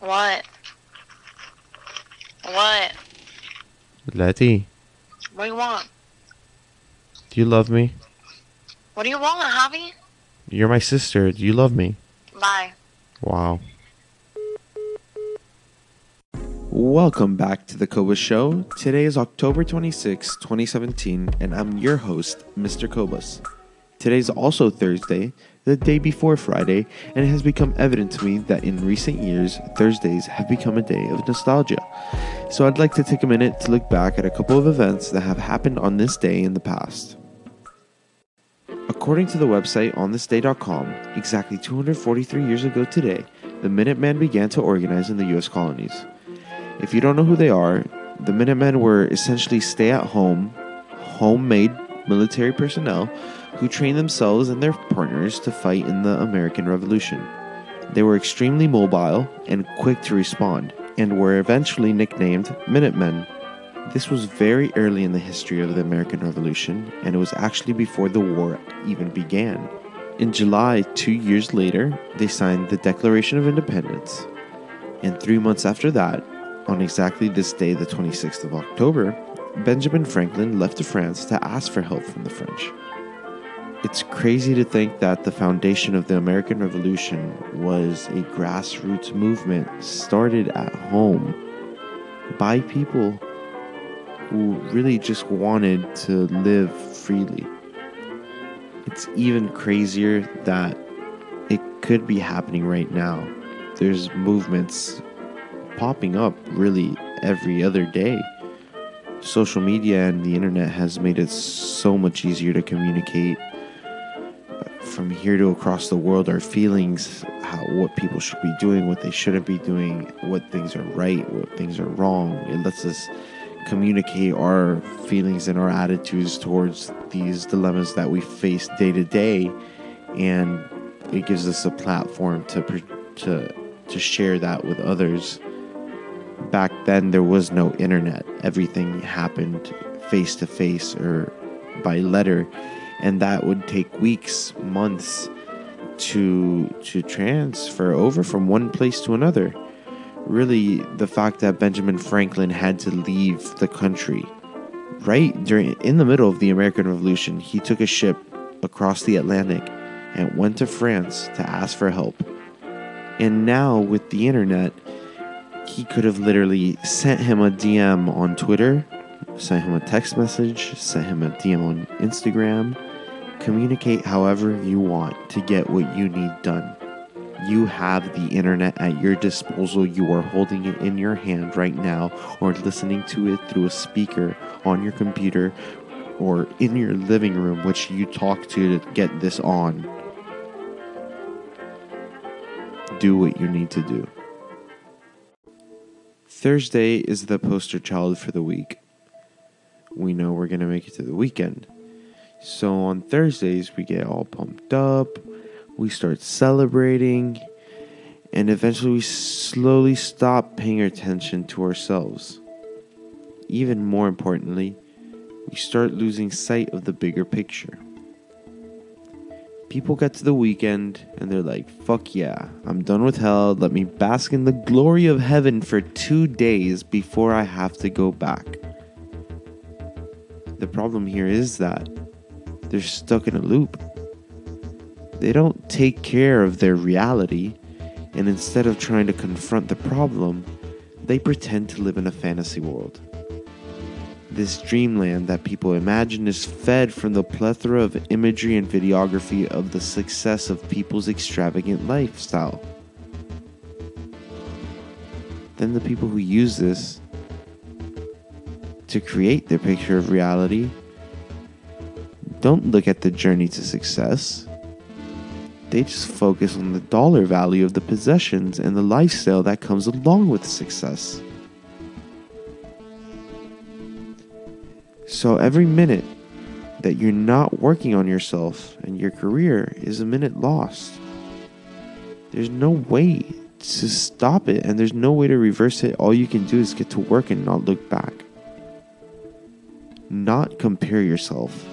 What? What? Letty, What do you want? do you love me? What do you want, Javi? You're my sister. Do you love me? Bye. Wow. Welcome back to the Koba Show. Today is October 26, 2017, and I'm your host, Mr. Kobus. Today's also Thursday, the day before Friday, and it has become evident to me that in recent years, Thursdays have become a day of nostalgia. So I'd like to take a minute to look back at a couple of events that have happened on this day in the past. According to the website onthisday.com, exactly 243 years ago today, the Minutemen began to organize in the U.S. colonies. If you don't know who they are, the Minutemen were essentially stay at home, homemade military personnel who trained themselves and their partners to fight in the American Revolution. They were extremely mobile and quick to respond, and were eventually nicknamed Minutemen. This was very early in the history of the American Revolution, and it was actually before the war even began. In July, two years later, they signed the Declaration of Independence. And three months after that, on exactly this day, the 26th of October, Benjamin Franklin left to France to ask for help from the French. It's crazy to think that the foundation of the American Revolution was a grassroots movement started at home by people who really just wanted to live freely. It's even crazier that it could be happening right now. There's movements popping up really every other day. Social media and the internet has made it so much easier to communicate uh, from here to across the world our feelings, how what people should be doing, what they shouldn't be doing, what things are right, what things are wrong. It lets us communicate our feelings and our attitudes towards these dilemmas that we face day to day, and it gives us a platform to to to share that with others. Back then, there was no internet. Everything happened face to face or by letter, and that would take weeks, months to to transfer over from one place to another. Really, the fact that Benjamin Franklin had to leave the country right during in the middle of the American Revolution, he took a ship across the Atlantic and went to France to ask for help. And now with the internet, he could have literally sent him a DM on Twitter, sent him a text message, sent him a DM on Instagram. Communicate however you want to get what you need done. You have the internet at your disposal. You are holding it in your hand right now, or listening to it through a speaker on your computer or in your living room, which you talk to to get this on. Do what you need to do. Thursday is the poster child for the week. We know we're going to make it to the weekend. So on Thursdays, we get all pumped up, we start celebrating, and eventually we slowly stop paying attention to ourselves. Even more importantly, we start losing sight of the bigger picture. People get to the weekend and they're like, fuck yeah, I'm done with hell. Let me bask in the glory of heaven for two days before I have to go back. The problem here is that they're stuck in a loop. They don't take care of their reality, and instead of trying to confront the problem, they pretend to live in a fantasy world. This dreamland that people imagine is fed from the plethora of imagery and videography of the success of people's extravagant lifestyle. Then the people who use this to create their picture of reality don't look at the journey to success. They just focus on the dollar value of the possessions and the lifestyle that comes along with success. So every minute that you're not working on yourself and your career is a minute lost. There's no way to stop it and there's no way to reverse it. All you can do is get to work and not look back. Not compare yourself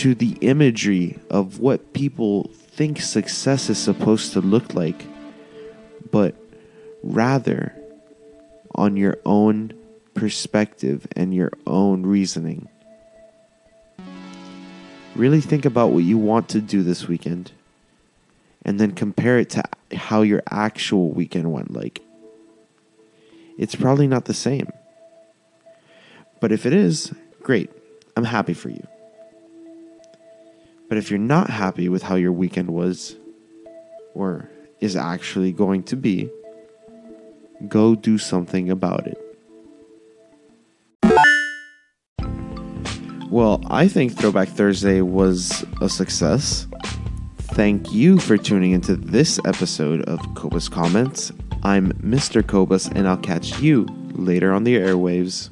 to the imagery of what people think success is supposed to look like, but rather on your own perspective and your own reasoning. Really think about what you want to do this weekend and then compare it to how your actual weekend went like. It's probably not the same. But if it is, great. I'm happy for you. But if you're not happy with how your weekend was or is actually going to be, go do something about it. Well, I think Throwback Thursday was a success. Thank you for tuning into this episode of Cobus Comments. I'm Mr. Cobus, and I'll catch you later on the airwaves.